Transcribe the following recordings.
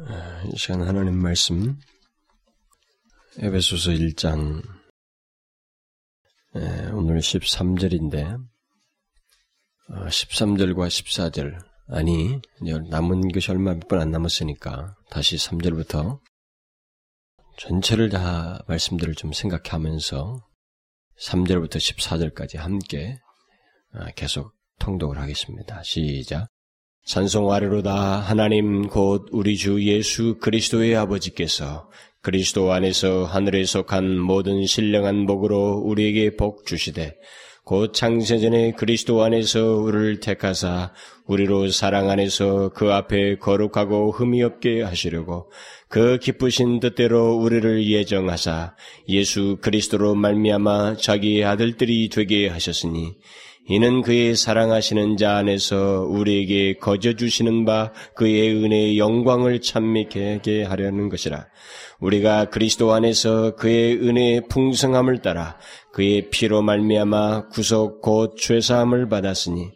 이 시간 하나님 말씀 에베소서 1장 오늘 13절인데 13절과 14절 아니 남은 것이 얼마 몇 번 안 남았으니까 다시 3절부터 전체를 다 말씀들을 좀 생각하면서 3절부터 14절까지 함께 계속 통독을 하겠습니다. 시작. 찬송하리로다. 하나님 곧 우리 주 예수 그리스도의 아버지께서 그리스도 안에서 하늘에 속한 모든 신령한 복으로 우리에게 복 주시되 곧 창세전에 그리스도 안에서 우리를 택하사 우리로 사랑 안에서 그 앞에 거룩하고 흠이 없게 하시려고 그 기쁘신 뜻대로 우리를 예정하사 예수 그리스도로 말미암아 자기의 아들들이 되게 하셨으니 이는 그의 사랑하시는 자 안에서 우리에게 거저 주시는 바 그의 은혜의 영광을 찬미케 하려는 것이라. 우리가 그리스도 안에서 그의 은혜의 풍성함을 따라 그의 피로 말미암아 구속 곧 죄사함을 받았으니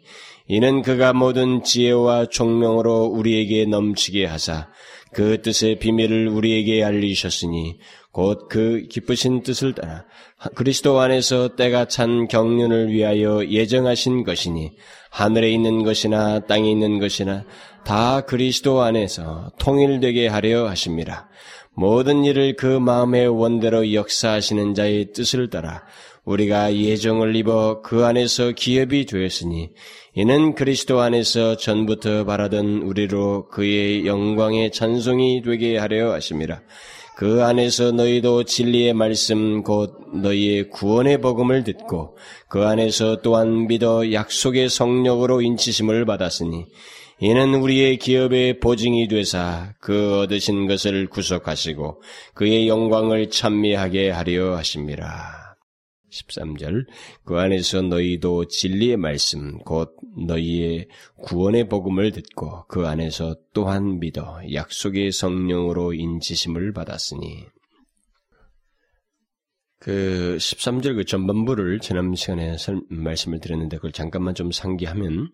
이는 그가 모든 지혜와 총명으로 우리에게 넘치게 하사 그 뜻의 비밀을 우리에게 알리셨으니 곧 그 기쁘신 뜻을 따라 그리스도 안에서 때가 찬 경륜을 위하여 예정하신 것이니 하늘에 있는 것이나 땅에 있는 것이나 다 그리스도 안에서 통일되게 하려 하십니다. 모든 일을 그 마음의 원대로 역사하시는 자의 뜻을 따라 우리가 예정을 입어 그 안에서 기업이 되었으니 이는 그리스도 안에서 전부터 바라던 우리로 그의 영광의 찬송이 되게 하려 하십니다. 그 안에서 너희도 진리의 말씀 곧 너희의 구원의 복음을 듣고 그 안에서 또한 믿어 약속의 성령으로 인치심을 받았으니 이는 우리의 기업의 보증이 되사 그 얻으신 것을 구속하시고 그의 영광을 찬미하게 하려 하십니다. 13절 그 안에서 너희도 진리의 말씀 곧 너희의 구원의 복음을 듣고 그 안에서 또한 믿어 약속의 성령으로 인지심을 받았으니. 그 13절 그 전반부를 지난 시간에 말씀을 드렸는데 그걸 잠깐만 좀 상기하면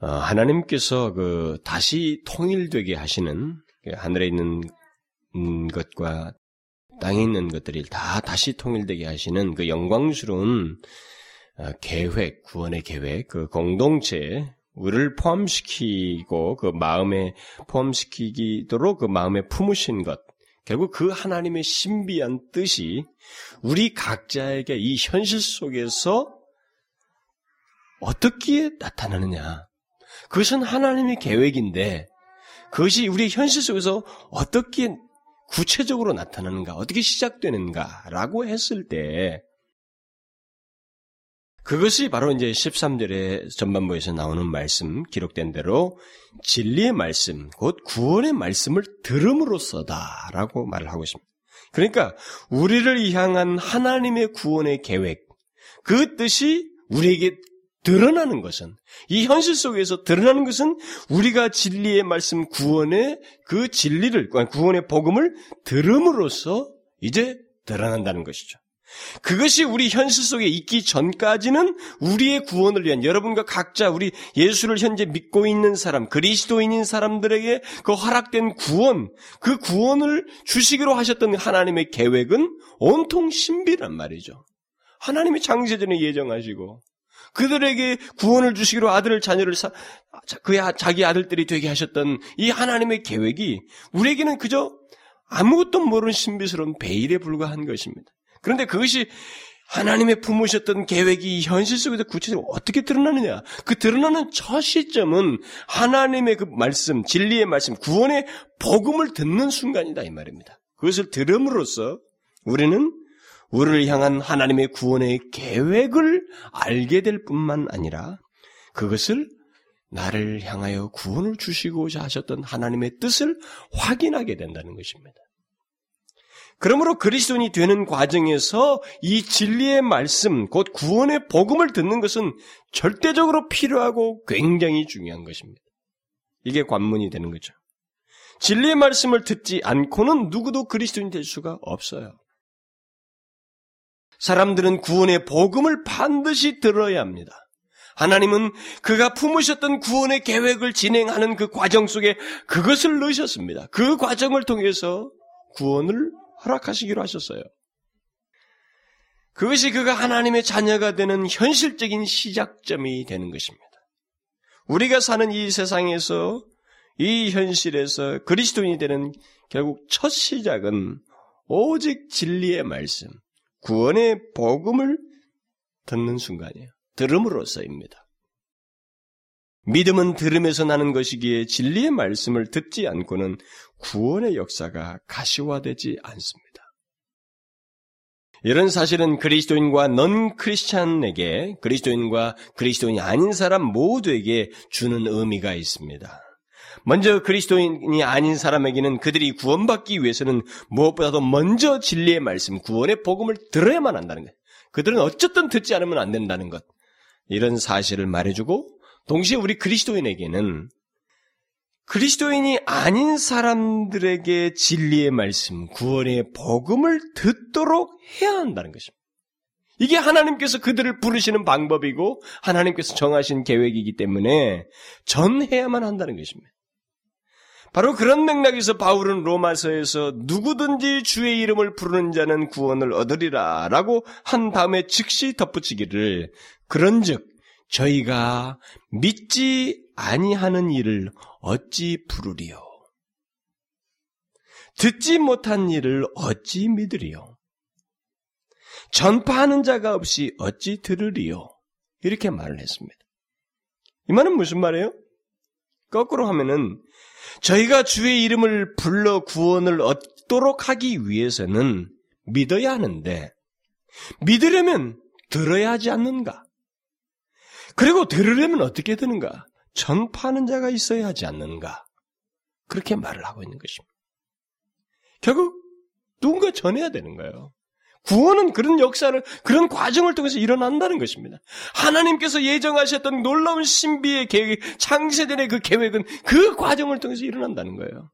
어, 하나님께서 그 다시 통일되게 하시는 그 하늘에 있는 것과 땅에 있는 것들이 다 다시 통일되게 하시는 그 영광스러운 어, 계획, 구원의 계획, 그 공동체, 우리를 포함시키고 그 마음에 포함시키도록 그 마음에 품으신 것, 결국 그 하나님의 신비한 뜻이 우리 각자에게 이 현실 속에서 어떻게 나타나느냐. 그것은 하나님의 계획인데, 그것이 우리 현실 속에서 어떻게 구체적으로 나타나는가, 어떻게 시작되는가라고 했을 때, 그것이 바로 이제 13절의 전반부에서 나오는 말씀, 기록된 대로 진리의 말씀, 곧 구원의 말씀을 들음으로써다라고 말을 하고 있습니다. 그러니까 우리를 향한 하나님의 구원의 계획, 그 뜻이 우리에게 드러나는 것은 이 현실 속에서 드러나는 것은 우리가 진리의 말씀 구원의 그 진리를 구원의 복음을 들음으로써 이제 드러난다는 것이죠. 그것이 우리 현실 속에 있기 전까지는 우리의 구원을 위한 여러분과 각자 우리 예수를 현재 믿고 있는 사람, 그리스도인인 사람들에게 그 허락된 구원, 그 구원을 주시기로 하셨던 하나님의 계획은 온통 신비란 말이죠. 하나님이 장세전에 예정하시고 그들에게 구원을 주시기로 아들을 자녀를 사, 그의 자기 아들들이 되게 하셨던 이 하나님의 계획이 우리에게는 그저 아무것도 모르는 신비스러운 베일에 불과한 것입니다. 그런데 그것이 하나님의 품으셨던 계획이 현실 속에서 구체적으로 어떻게 드러나느냐? 그 드러나는 첫 시점은 하나님의 그 말씀, 진리의 말씀, 구원의 복음을 듣는 순간이다 이 말입니다. 그것을 들음으로써 우리는 우리를 향한 하나님의 구원의 계획을 알게 될 뿐만 아니라 그것을 나를 향하여 구원을 주시고자 하셨던 하나님의 뜻을 확인하게 된다는 것입니다. 그러므로 그리스도인이 되는 과정에서 이 진리의 말씀, 곧 구원의 복음을 듣는 것은 절대적으로 필요하고 굉장히 중요한 것입니다. 이게 관문이 되는 거죠. 진리의 말씀을 듣지 않고는 누구도 그리스도인이 될 수가 없어요. 사람들은 구원의 복음을 반드시 들어야 합니다. 하나님은 그가 품으셨던 구원의 계획을 진행하는 그 과정 속에 그것을 넣으셨습니다. 그 과정을 통해서 구원을 허락하시기로 하셨어요. 그것이 그가 하나님의 자녀가 되는 현실적인 시작점이 되는 것입니다. 우리가 사는 이 세상에서 이 현실에서 그리스도인이 되는 결국 첫 시작은 오직 진리의 말씀, 구원의 복음을 듣는 순간이에요. 들음으로써입니다. 믿음은 들음에서 나는 것이기에 진리의 말씀을 듣지 않고는 구원의 역사가 가시화되지 않습니다. 이런 사실은 그리스도인과 넌 크리스찬에게 그리스도인과 그리스도인이 아닌 사람 모두에게 주는 의미가 있습니다. 먼저 그리스도인이 아닌 사람에게는 그들이 구원받기 위해서는 무엇보다도 먼저 진리의 말씀, 구원의 복음을 들어야만 한다는 것. 그들은 어쨌든 듣지 않으면 안 된다는 것. 이런 사실을 말해주고 동시에 우리 그리스도인에게는 그리스도인이 아닌 사람들에게 진리의 말씀, 구원의 복음을 듣도록 해야 한다는 것입니다. 이게 하나님께서 그들을 부르시는 방법이고 하나님께서 정하신 계획이기 때문에 전해야만 한다는 것입니다. 바로 그런 맥락에서 바울은 로마서에서 누구든지 주의 이름을 부르는 자는 구원을 얻으리라 라고 한 다음에 즉시 덧붙이기를 그런즉 저희가 믿지 아니하는 일을 어찌 부르리요? 듣지 못한 일을 어찌 믿으리요? 전파하는 자가 없이 어찌 들으리요? 이렇게 말을 했습니다. 이 말은 무슨 말이에요? 거꾸로 하면은 저희가 주의 이름을 불러 구원을 얻도록 하기 위해서는 믿어야 하는데 믿으려면 들어야 하지 않는가? 그리고 들으려면 어떻게 되는가? 전파하는 자가 있어야 하지 않는가? 그렇게 말을 하고 있는 것입니다. 결국 누군가 전해야 되는 거예요. 구원은 그런 역사를, 그런 과정을 통해서 일어난다는 것입니다. 하나님께서 예정하셨던 놀라운 신비의 계획, 창세전의 그 계획은 그 과정을 통해서 일어난다는 거예요.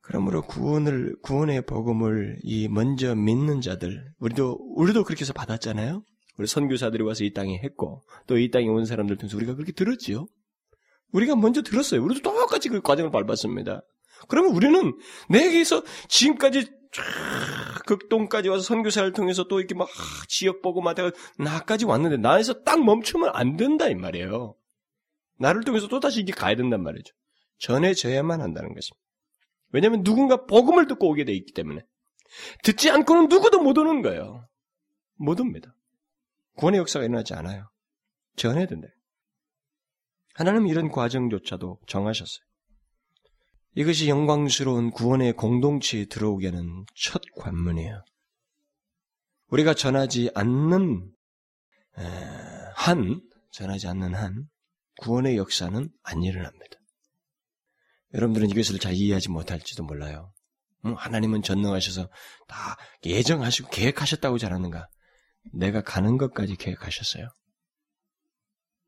그러므로 구원을, 구원의 복음을 이 먼저 믿는 자들, 우리도, 우리도 그렇게 해서 받았잖아요? 우리 선교사들이 와서 이 땅에 했고, 또 이 땅에 온 사람들 통해서 우리가 그렇게 들었지요? 우리가 먼저 들었어요. 우리도 똑같이 그 과정을 밟았습니다. 그러면 우리는 내게서 지금까지 쫙 극동까지 와서 선교사를 통해서 또 이렇게 막 지역 보고 마다가 나까지 왔는데 나에서 딱 멈추면 안 된다 이 말이에요. 나를 통해서 또 다시 이게 가야 된단 말이죠. 전해져야만 한다는 것입니다. 왜냐하면 누군가 복음을 듣고 오게 돼 있기 때문에 듣지 않고는 누구도 못 오는 거예요. 못 옵니다. 구원의 역사가 일어나지 않아요. 전해야 된다. 하나님 이런 과정조차도 정하셨어요. 이것이 영광스러운 구원의 공동체에 들어오게 하는 첫 관문이에요. 우리가 전하지 않는 한, 전하지 않는 한, 구원의 역사는 안 일어납니다. 여러분들은 이것을 잘 이해하지 못할지도 몰라요. 음, 하나님은 전능하셔서 다 예정하시고 계획하셨다고 잘하는가? 내가 가는 것까지 계획하셨어요.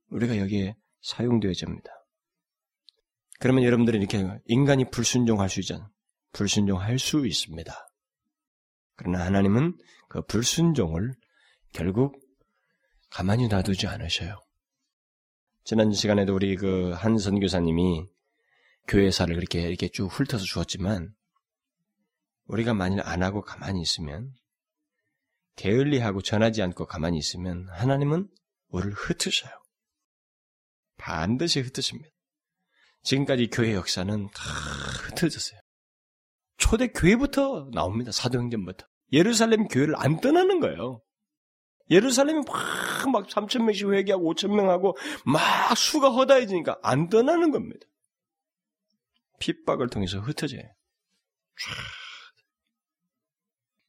우리가 여기에 사용되어야 합니다. 그러면 여러분들은 이렇게 인간이 불순종할 수 있잖아요. 불순종할 수 있습니다. 그러나 하나님은 그 불순종을 결국 가만히 놔두지 않으셔요. 지난 시간에도 우리 그 한 선교사님이 교회사를 그렇게 이렇게 쭉 훑어서 주었지만 우리가 만일 안 하고 가만히 있으면 게을리하고 전하지 않고 가만히 있으면 하나님은 우리를 흩으셔요. 반드시 흩으십니다. 지금까지 교회 역사는 다 흩어졌어요. 초대 교회부터 나옵니다. 사도행전부터. 예루살렘 교회를 안 떠나는 거예요. 예루살렘이 막, 막 3천 명씩 회개하고 5천 명하고 막 수가 허다해지니까 안 떠나는 겁니다. 핍박을 통해서 흩어져요.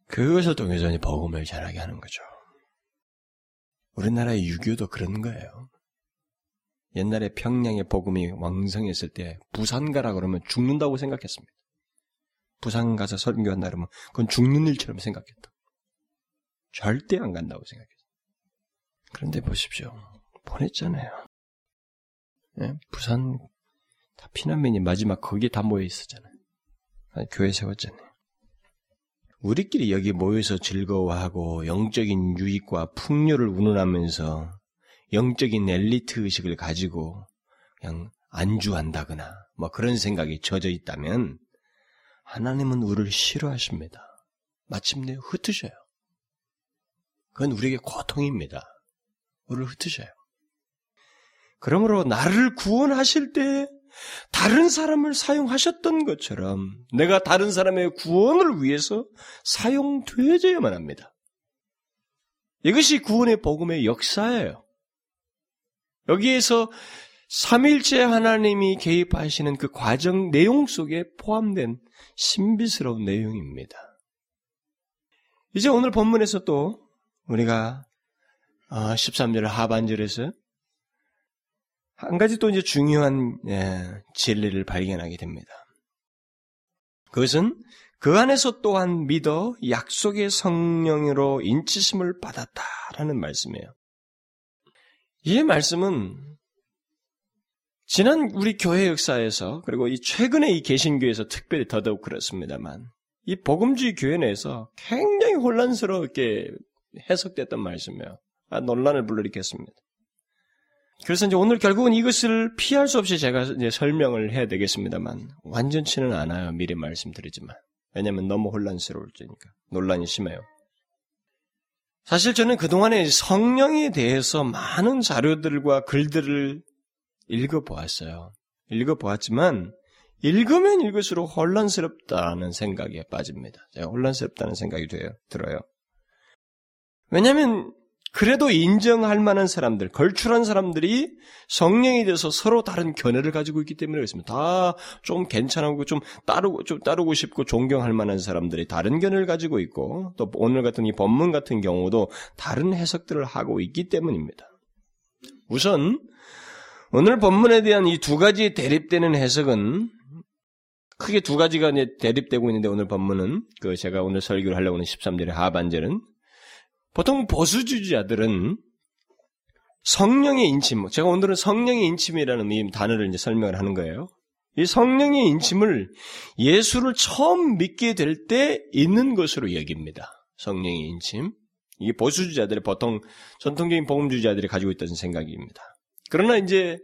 그것을 통해서 복음을 전하게 하는 거죠. 우리나라의 유교도 그런 거예요. 옛날에 평양의 복음이 왕성했을 때 부산 가라 그러면 죽는다고 생각했습니다. 부산 가서 설교한다 그러면 그건 죽는 일처럼 생각했다. 절대 안 간다고 생각했어요. 그런데 보십시오. 보냈잖아요. 예? 부산 다 피난민이 마지막 거기에 다 모여 있었잖아요. 교회 세웠잖아요. 우리끼리 여기 모여서 즐거워하고 영적인 유익과 풍요를 운운하면서 영적인 엘리트 의식을 가지고 그냥 안주한다거나 뭐 그런 생각이 젖어 있다면 하나님은 우리를 싫어하십니다. 마침내 흩으셔요. 그건 우리에게 고통입니다. 우리를 흩으셔요. 그러므로 나를 구원하실 때 다른 사람을 사용하셨던 것처럼 내가 다른 사람의 구원을 위해서 사용되어야만 합니다. 이것이 구원의 복음의 역사예요. 여기에서 삼일째 하나님이 개입하시는 그 과정 내용 속에 포함된 신비스러운 내용입니다. 이제 오늘 본문에서 또 우리가 13절 어, 하반절에서 한 가지 또 이제 중요한 예, 진리를 발견하게 됩니다. 그것은 그 안에서 또한 믿어 약속의 성령으로 인치심을 받았다라는 말씀이에요. 이 말씀은 지난 우리 교회 역사에서 그리고 이 최근에 이 개신교에서 특별히 더더욱 그렇습니다만 이 복음주의 교회 내에서 굉장히 혼란스럽게 해석됐던 말씀이에요. 아, 논란을 불러일으켰습니다. 그래서 이제 오늘 결국은 이것을 피할 수 없이 제가 이제 설명을 해야 되겠습니다만 완전치는 않아요. 미리 말씀드리지만 왜냐하면 너무 혼란스러울 테니까 논란이 심해요. 사실 저는 그동안에 성령에 대해서 많은 자료들과 글들을 읽어보았어요. 읽어보았지만 읽으면 읽을수록 혼란스럽다는 생각에 빠집니다. 제가 혼란스럽다는 생각이 돼요. 들어요. 왜냐하면 그래도 인정할 만한 사람들, 걸출한 사람들이 성령에 대해서 서로 다른 견해를 가지고 있기 때문에 그렇습니다. 다 좀 괜찮고 좀 따르고 좀 따르고 싶고 존경할 만한 사람들이 다른 견해를 가지고 있고 또 오늘 같은 이 본문 같은 경우도 다른 해석들을 하고 있기 때문입니다. 우선 오늘 본문에 대한 이 두 가지 대립되는 해석은 크게 두 가지가 대립되고 있는데 오늘 본문은 그 제가 오늘 설교를 하려고 하는 13절의 하반절은 보통 보수주의자들은 성령의 인침, 제가 오늘은 성령의 인침이라는 이 단어를 이제 설명을 하는 거예요. 이 성령의 인침을 예수를 처음 믿게 될 때 있는 것으로 여깁니다. 성령의 인침. 이게 보수주의자들의 보통 전통적인 복음주의자들이 가지고 있다는 생각입니다. 그러나 이제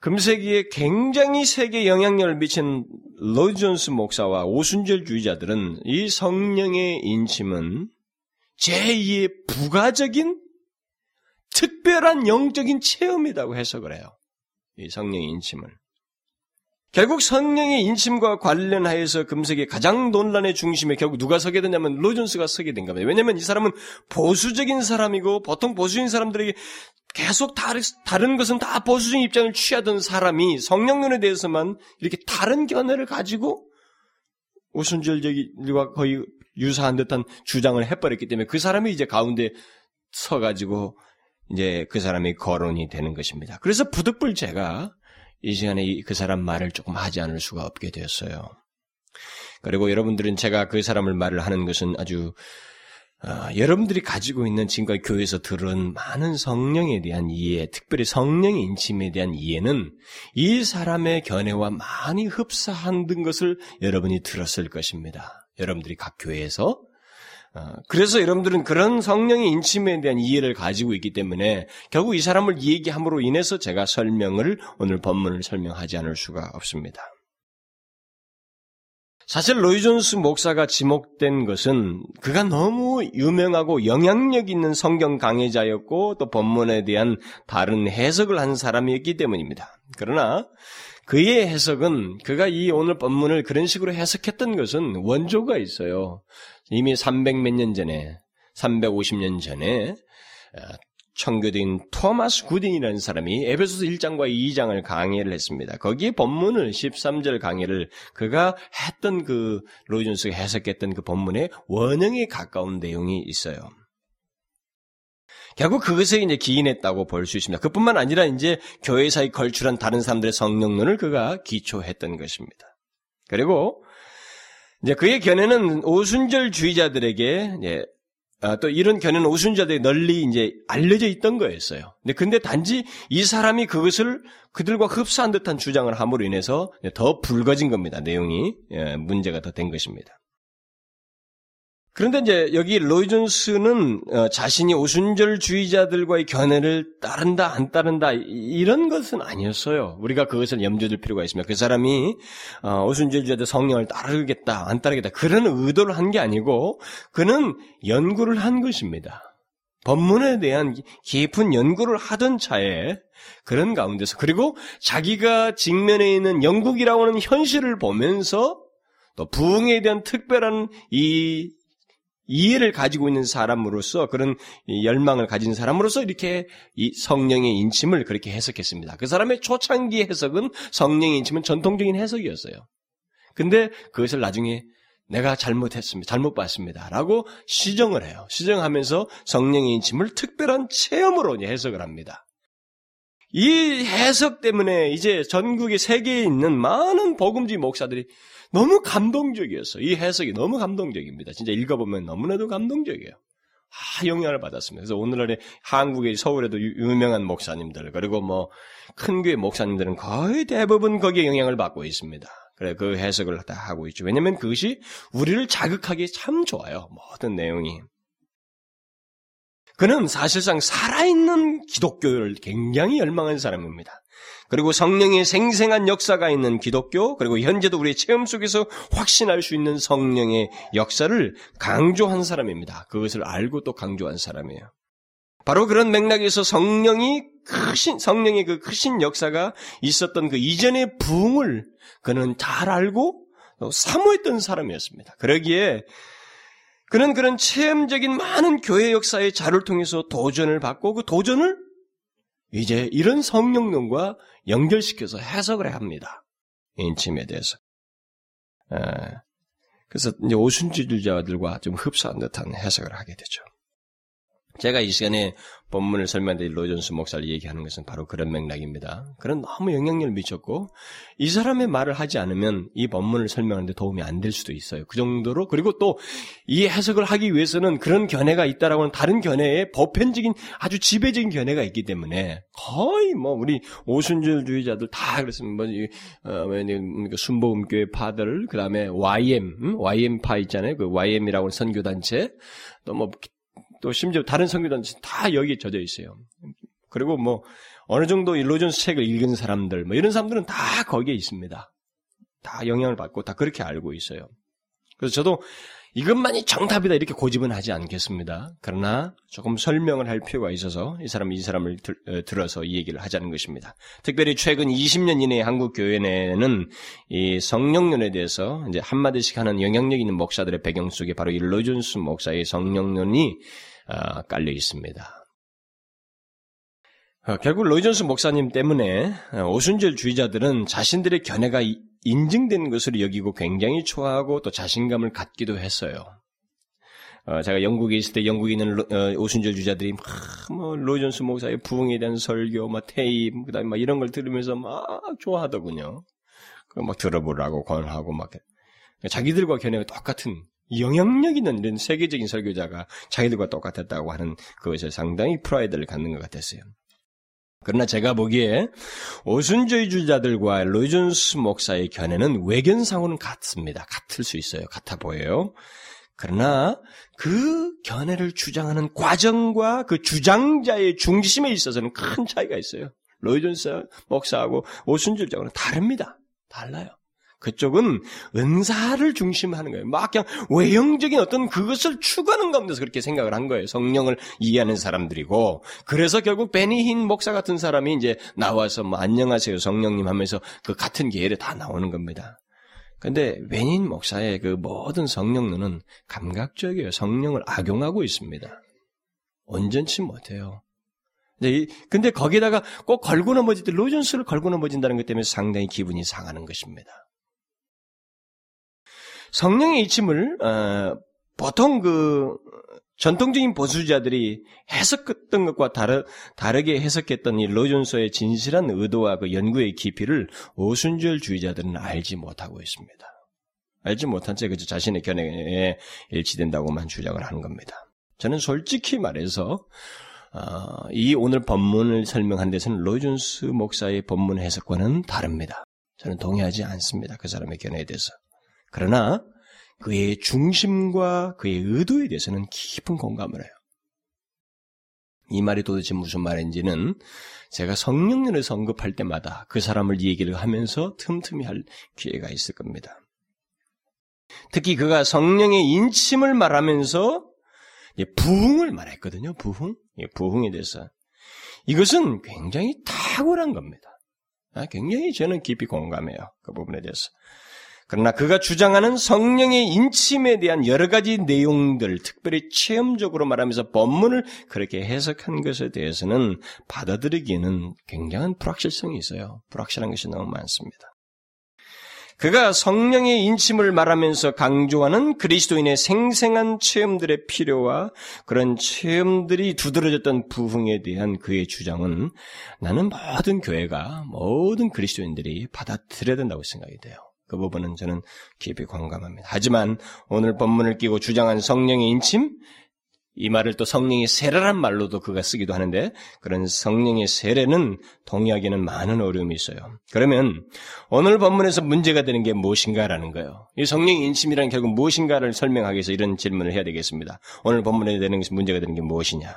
금세기에 굉장히 세계 영향력을 미친 로이존스 목사와 오순절주의자들은 이 성령의 인침은 제2의 부가적인 특별한 영적인 체험이라고 해석을 해요. 이 성령의 인침을. 결국 성령의 인침과 관련하여서 금sek의 가장 논란의 중심에 결국 누가 서게 되냐면 로존스가 서게 된 겁니다. 왜냐하면 이 사람은 보수적인 사람이고 보통 보수적인 사람들에게 계속 다른, 것은 다 보수적인 입장을 취하던 사람이 성령론에 대해서만 이렇게 다른 견해를 가지고 오순절적과 거의 유사한 듯한 주장을 해버렸기 때문에 그 사람이 이제 가운데 서가지고 이제 그 사람이 거론이 되는 것입니다. 그래서 부득불 제가 이 시간에 그 사람 말을 조금 하지 않을 수가 없게 되었어요. 그리고 여러분들은 제가 그 사람을 말을 하는 것은 아주 어, 여러분들이 가지고 있는 지금까지 교회에서 들은 많은 성령에 대한 이해, 특별히 성령의 인침에 대한 이해는 이 사람의 견해와 많이 흡사한 것을 여러분이 들었을 것입니다. 여러분들이 각 교회에서 어, 그래서 여러분들은 그런 성령의 인침에 대한 이해를 가지고 있기 때문에 결국 이 사람을 얘기함으로 인해서 제가 설명을 오늘 본문을 설명하지 않을 수가 없습니다. 사실 로이 존스 목사가 지목된 것은 그가 너무 유명하고 영향력 있는 성경 강해자였고 또 본문에 대한 다른 해석을 한 사람이었기 때문입니다. 그러나 그의 해석은 그가 이 오늘 본문을 그런 식으로 해석했던 것은 원조가 있어요. 이미 300몇 년 전에 350년 전에 청교도인 토마스 구딘이라는 사람이 에베소서 1장과 2장을 강의를 했습니다. 거기에 본문을 13절 강의를 그가 했던 그 로이존스가 해석했던 그 본문의 원형에 가까운 내용이 있어요. 결국 그것에 이제 기인했다고 볼 수 있습니다. 그뿐만 아니라 이제 교회사에 걸출한 다른 사람들의 성령론을 그가 기초했던 것입니다. 그리고 이제 그의 견해는 오순절주의자들에게 아, 또 이런 견해는 오순자들이 널리 이제 알려져 있던 거였어요. 근데 근데 단지 이 사람이 그것을 그들과 흡사한 듯한 주장을 함으로 인해서 더 붉어진 겁니다. 내용이 예, 문제가 더 된 것입니다. 그런데 이제 여기 로이 존스는 어, 자신이 오순절주의자들과의 견해를 따른다 안 따른다 이런 것은 아니었어요. 우리가 그것을 염두에 둘 필요가 있습니다. 그 사람이 어, 오순절주의자들 성령을 따르겠다 안 따르겠다 그런 의도를 한 게 아니고 그는 연구를 한 것입니다. 법문에 대한 깊은 연구를 하던 차에 그런 가운데서 그리고 자기가 직면해 있는 영국이라고 하는 현실을 보면서 또 부흥에 대한 특별한 이 이해를 가지고 있는 사람으로서 그런 열망을 가진 사람으로서 이렇게 이 성령의 인침을 그렇게 해석했습니다. 그 사람의 초창기 해석은 성령의 인침은 전통적인 해석이었어요. 근데 그것을 나중에 내가 잘못했습니다. 잘못 봤습니다. 라고 시정을 해요. 시정하면서 성령의 인침을 특별한 체험으로 해석을 합니다. 이 해석 때문에 이제 전국의 세계에 있는 많은 복음주의 목사들이 너무 감동적이었어요. 이 해석이 너무 감동적입니다. 진짜 읽어보면 너무나도 감동적이에요. 아, 영향을 받았습니다. 그래서 오늘날에 한국의 서울에도 유명한 목사님들, 그리고 뭐, 큰 교회 목사님들은 거의 대부분 거기에 영향을 받고 있습니다. 그래, 그 해석을 다 하고 있죠. 왜냐면 그것이 우리를 자극하기 참 좋아요. 모든 내용이. 그는 사실상 살아있는 기독교를 굉장히 열망한 사람입니다. 그리고 성령의 생생한 역사가 있는 기독교, 그리고 현재도 우리의 체험 속에서 확신할 수 있는 성령의 역사를 강조한 사람입니다. 그것을 알고 또 강조한 사람이에요. 바로 그런 맥락에서 성령이 크신, 성령의 그 크신 역사가 있었던 그 이전의 부흥을 그는 잘 알고 사모했던 사람이었습니다. 그러기에 그는 그런 체험적인 많은 교회 역사의 자료를 통해서 도전을 받고 그 도전을 이제 이런 성령론과 연결시켜서 해석을 합니다. 인침에 대해서. 그래서 이제 오순주주자들과 좀 흡사한 듯한 해석을 하게 되죠. 제가 이 시간에 본문을 설명드린 로전스 목사를 얘기하는 것은 바로 그런 맥락입니다. 그런 너무 영향력을 미쳤고 이 사람의 말을 하지 않으면 이 본문을 설명하는데 도움이 안 될 수도 있어요. 그 정도로 그리고 또 이 해석을 하기 위해서는 그런 견해가 있다라고 하는 다른 견해에 보편적인 아주 지배적인 견해가 있기 때문에 거의 뭐 우리 오순절주의자들 다 그랬습니다. 뭐 어, 그 순복음교회 파들 그다음에 YM 음? YM파 있잖아요. 그 YM이라고 하는 선교 단체 또 뭐 또 심지어 다른 성교단체 다 여기에 젖어 있어요. 그리고 뭐 어느 정도 일로전스 책을 읽은 사람들, 뭐 이런 사람들은 다 거기에 있습니다. 다 영향을 받고 다 그렇게 알고 있어요. 그래서 저도 이것만이 정답이다 이렇게 고집은 하지 않겠습니다. 그러나 조금 설명을 할 필요가 있어서 이 사람 이 사람을 들, 어, 들어서 이 얘기를 하자는 것입니다. 특별히 최근 20년 이내에 한국 교회 내에는 이 성령론에 대해서 이제 한 마디씩 하는 영향력 있는 목사들의 배경 속에 바로 이 로존스 목사의 성령론이 아, 깔려 있습니다. 어, 결국 로이존스 목사님 때문에 어, 오순절 주의자들은 자신들의 견해가 인증된 것으로 여기고 굉장히 좋아하고 또 자신감을 갖기도 했어요. 어, 제가 영국에 있을 때 영국에 있는 로, 어, 오순절 주자들이 막, 뭐, 로이존스 목사의 부흥에 대한 설교, 막, 테이프, 그 다음에 막 이런 걸 들으면서 막 좋아하더군요. 막 들어보라고 권하고 막. 자기들과 견해가 똑같은 영향력 있는 이런 세계적인 설교자가 자기들과 똑같았다고 하는 그것에 상당히 프라이드를 갖는 것 같았어요. 그러나 제가 보기에 오순절주의자들과 로이존스 목사의 견해는 외견상으로는 같습니다. 같을 수 있어요. 같아 보여요. 그러나 그 견해를 주장하는 과정과 그 주장자의 중심에 있어서는 큰 차이가 있어요. 로이존스 목사하고 오순절주의자하고는 다릅니다. 달라요. 그쪽은 은사를 중심하는 거예요. 막 그냥 외형적인 어떤 그것을 추구하는 가운데서 그렇게 생각을 한 거예요. 성령을 이해하는 사람들이고. 그래서 결국 베니힌 목사 같은 사람이 이제 나와서 뭐 안녕하세요 성령님 하면서 그 같은 계열에 다 나오는 겁니다. 근데 베니힌 목사의 그 모든 성령론은 감각적이에요. 성령을 악용하고 있습니다. 온전치 못해요. 근데 거기다가 꼭 걸고 넘어질 때 로전스를 걸고 넘어진다는 것 때문에 상당히 기분이 상하는 것입니다. 성령의 이침을 어, 보통 그 전통적인 보수자들이 해석했던 것과 다르, 다르게 해석했던 이 로존서의 진실한 의도와 그 연구의 깊이를 오순절주의자들은 알지 못하고 있습니다. 알지 못한 채 그저 자신의 견해에 일치된다고만 주장을 하는 겁니다. 저는 솔직히 말해서 어, 이 오늘 본문을 설명한 데서는 로존스 목사의 본문 해석과는 다릅니다. 저는 동의하지 않습니다. 그 사람의 견해에 대해서. 그러나 그의 중심과 그의 의도에 대해서는 깊은 공감을 해요. 이 말이 도대체 무슨 말인지는 제가 성령님을 언급할 때마다 그 사람을 얘기를 하면서 틈틈이 할 기회가 있을 겁니다. 특히 그가 성령의 인침을 말하면서 부흥을 말했거든요. 부흥. 부흥에 대해서. 이것은 굉장히 탁월한 겁니다. 아, 굉장히 저는 깊이 공감해요. 그 부분에 대해서. 그러나 그가 주장하는 성령의 인침에 대한 여러 가지 내용들, 특별히 체험적으로 말하면서 본문을 그렇게 해석한 것에 대해서는 받아들이기에는 굉장한 불확실성이 있어요. 불확실한 것이 너무 많습니다. 그가 성령의 인침을 말하면서 강조하는 그리스도인의 생생한 체험들의 필요와 그런 체험들이 두드러졌던 부흥에 대한 그의 주장은 나는 모든 교회가 모든 그리스도인들이 받아들여야 된다고 생각이 돼요. 그 부분은 저는 깊이 공감합니다. 하지만 오늘 본문을 끼고 주장한 성령의 인침, 이 말을 또 성령의 세례란 말로도 그가 쓰기도 하는데 그런 성령의 세례는 동의하기에는 많은 어려움이 있어요. 그러면 오늘 본문에서 문제가 되는 게 무엇인가라는 거예요. 이 성령의 인침이란 결국 무엇인가를 설명하기 위해서 이런 질문을 해야 되겠습니다. 오늘 본문에 되는 문제가 되는 게 무엇이냐?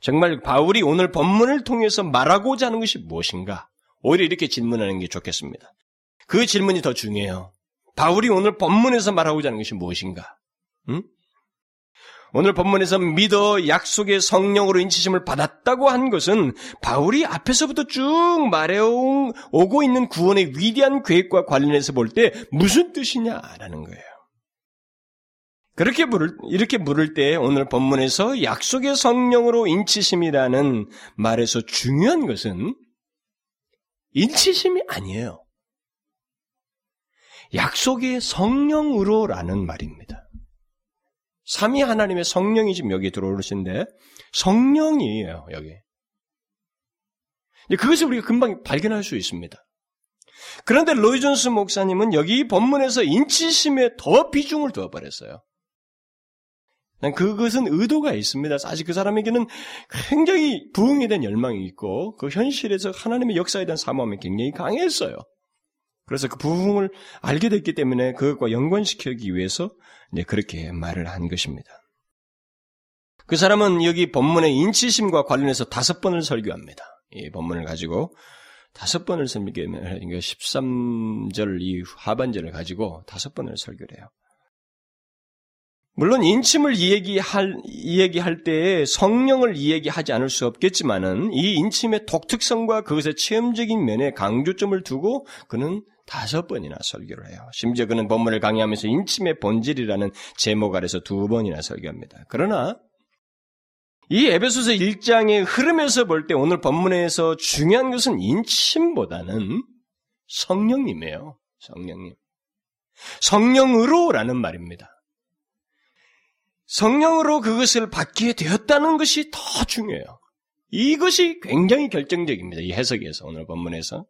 정말 바울이 오늘 본문을 통해서 말하고자 하는 것이 무엇인가? 오히려 이렇게 질문하는 게 좋겠습니다. 그 질문이 더 중요해요. 바울이 오늘 본문에서 말하고자 하는 것이 무엇인가? 응? 오늘 본문에서 믿어 약속의 성령으로 인치심을 받았다고 한 것은 바울이 앞에서부터 쭉 말해오고 있는 구원의 위대한 계획과 관련해서 볼 때 무슨 뜻이냐라는 거예요. 그렇게 물을, 이렇게 물을 때 오늘 본문에서 약속의 성령으로 인치심이라는 말에서 중요한 것은 인치심이 아니에요. 약속의 성령으로라는 말입니다. 삼위 하나님의 성령이 지금 여기에 들어오시는데 성령이에요, 여기. 그것을 우리가 금방 발견할 수 있습니다. 그런데 로이 존스 목사님은 여기 본문에서 인치심에 더 비중을 두어버렸어요. 그것은 의도가 있습니다. 사실 그 사람에게는 굉장히 부흥에 대한 열망이 있고 그 현실에서 하나님의 역사에 대한 사모함이 굉장히 강했어요. 그래서 그 부흥을 알게 됐기 때문에 그것과 연관시키기 위해서 이제 그렇게 말을 한 것입니다. 그 사람은 여기 본문의 인치심과 관련해서 다섯 번을 설교합니다. 이 본문을 가지고 다섯 번을 설교하는 13절 이 하반절을 가지고 다섯 번을 설교를 해요. 물론 인침을 이야기할, 이야기할 때에 성령을 이야기하지 않을 수 없겠지만은 이 인침의 독특성과 그것의 체험적인 면에 강조점을 두고 그는 다섯 번이나 설교를 해요. 심지어 그는 본문을 강의하면서 인침의 본질이라는 제목 아래서 두 번이나 설교합니다. 그러나 이 에베소서 1장의 흐름에서 볼 때 오늘 본문에서 중요한 것은 인침보다는 성령님이에요. 성령님. 성령으로라는 말입니다. 성령으로 그것을 받게 되었다는 것이 더 중요해요. 이것이 굉장히 결정적입니다. 이 해석에서 오늘 본문에서.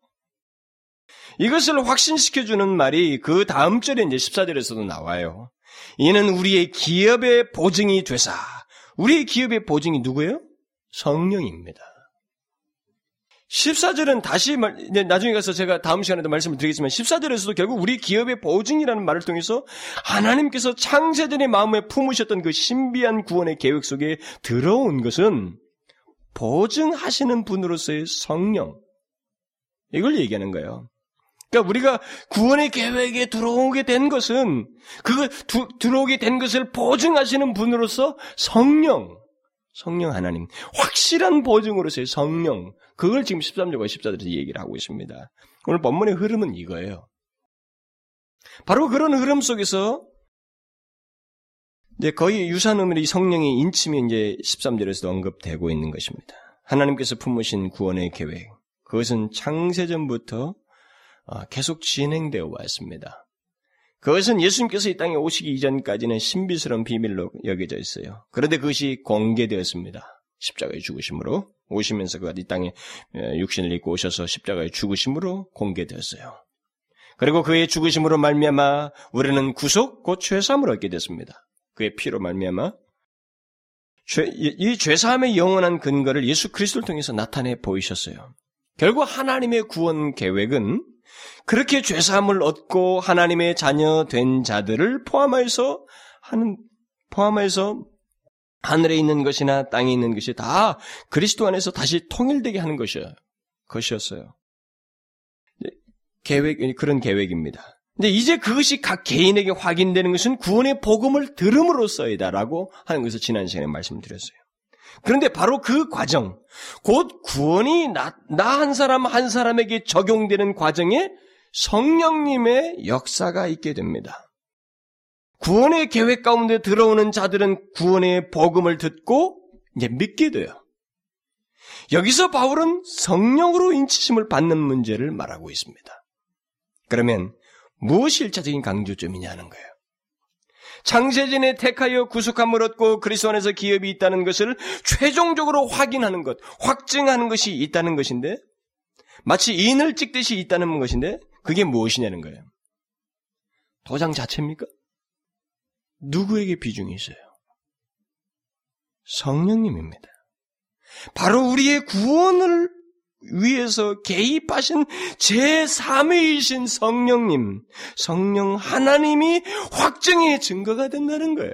이것을 확신시켜주는 말이 그 다음 절에 이제 14절에서도 나와요. 이는 우리의 기업의 보증이 되사. 우리의 기업의 보증이 누구예요? 성령입니다. 14절은 다시 말, 나중에 가서 제가 다음 시간에도 말씀을 드리겠지만 14절에서도 결국 우리 기업의 보증이라는 말을 통해서 하나님께서 창세전의 마음에 품으셨던 그 신비한 구원의 계획 속에 들어온 것은 보증하시는 분으로서의 성령. 이걸 얘기하는 거예요. 그러니까 우리가 구원의 계획에 들어오게 된 것은 그 들어오게 된 것을 보증하시는 분으로서 성령, 성령 하나님, 확실한 보증으로서의 성령, 그걸 지금 13절과 14절에서 얘기를 하고 있습니다. 오늘 본문의 흐름은 이거예요. 바로 그런 흐름 속에서 이제 거의 유사한 의미로 성령의 인침이 이제 13절에서도 언급되고 있는 것입니다. 하나님께서 품으신 구원의 계획, 그것은 창세전부터 어, 계속 진행되어 왔습니다. 그것은 예수님께서 이 땅에 오시기 이전까지는 신비스러운 비밀로 여겨져 있어요. 그런데 그것이 공개되었습니다. 십자가의 죽으심으로 오시면서 그가 이 땅에 육신을 입고 오셔서 십자가의 죽으심으로 공개되었어요. 그리고 그의 죽으심으로 말미암아 우리는 구속 곧 죄사함을 얻게 됐습니다. 그의 피로 말미암아 죄, 이 죄사함의 영원한 근거를 예수 그리스도를 통해서 나타내 보이셨어요. 결국 하나님의 구원 계획은 그렇게 죄사함을 얻고 하나님의 자녀 된 자들을 포함해서 하는 포함해서 하늘에 있는 것이나 땅에 있는 것이 다 그리스도 안에서 다시 통일되게 하는 것이요 것이었어요. 계획 그런 계획입니다. 근데 이제 그것이 각 개인에게 확인되는 것은 구원의 복음을 들음으로써이다라고 하는 것을 지난 시간에 말씀드렸어요. 그런데 바로 그 과정, 곧 구원이 나 한 사람 한 사람에게 적용되는 과정에 성령님의 역사가 있게 됩니다. 구원의 계획 가운데 들어오는 자들은 구원의 복음을 듣고 이제 믿게 돼요. 여기서 바울은 성령으로 인치심을 받는 문제를 말하고 있습니다. 그러면 무엇이 일차적인 강조점이냐는 거예요. 창세전에 택하여 구속함을 얻고 그리스도 안에서 기업이 있다는 것을 최종적으로 확인하는 것, 확증하는 것이 있다는 것인데 마치 인을 찍듯이 있다는 것인데 그게 무엇이냐는 거예요. 도장 자체입니까? 누구에게 비중이 있어요? 성령님입니다. 바로 우리의 구원을 위해서 개입하신 제3위이신 성령님, 성령 하나님이 확정의 증거가 된다는 거예요.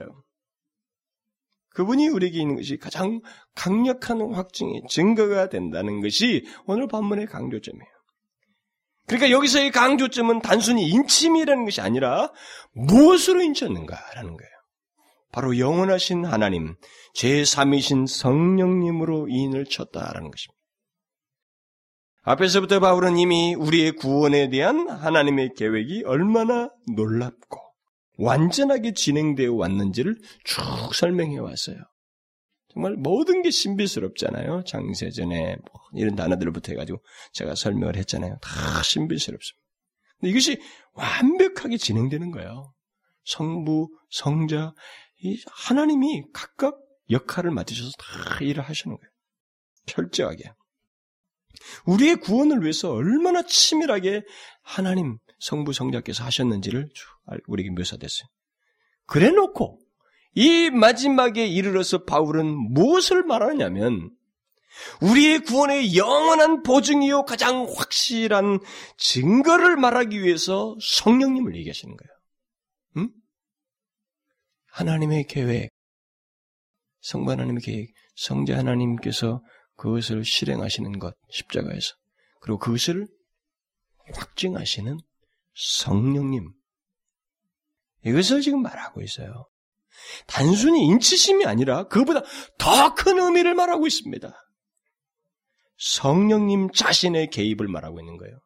그분이 우리에게 있는 것이 가장 강력한 확증의 증거가 된다는 것이 오늘 본문의 강조점이에요. 그러니까 여기서의 강조점은 단순히 인침이라는 것이 아니라 무엇으로 인쳤는가라는 거예요. 바로 영원하신 하나님, 제3이신 성령님으로 인을 쳤다라는 것입니다. 앞에서부터 바울은 이미 우리의 구원에 대한 하나님의 계획이 얼마나 놀랍고 완전하게 진행되어 왔는지를 쭉 설명해 왔어요. 정말 모든 게 신비스럽잖아요. 장세전에 뭐 이런 단어들부터 해가지고 제가 설명을 했잖아요. 다 신비스럽습니다. 근데 이것이 완벽하게 진행되는 거예요. 성부, 성자, 이 하나님이 각각 역할을 맡으셔서 다 일을 하시는 거예요. 철저하게. 우리의 구원을 위해서 얼마나 치밀하게 하나님 성부 성자께서 하셨는지를 우리에게 묘사됐어요. 그래 놓고 이 마지막에 이르러서 바울은 무엇을 말하냐면 우리의 구원의 영원한 보증이요 가장 확실한 증거를 말하기 위해서 성령님을 얘기하시는 거예요. 응? 하나님의 계획, 성부 하나님의 계획, 성자 하나님께서 그것을 실행하시는 것, 십자가에서. 그리고 그것을 확증하시는 성령님. 이것을 지금 말하고 있어요. 단순히 인치심이 아니라 그보다 더 큰 의미를 말하고 있습니다. 성령님 자신의 개입을 말하고 있는 거예요.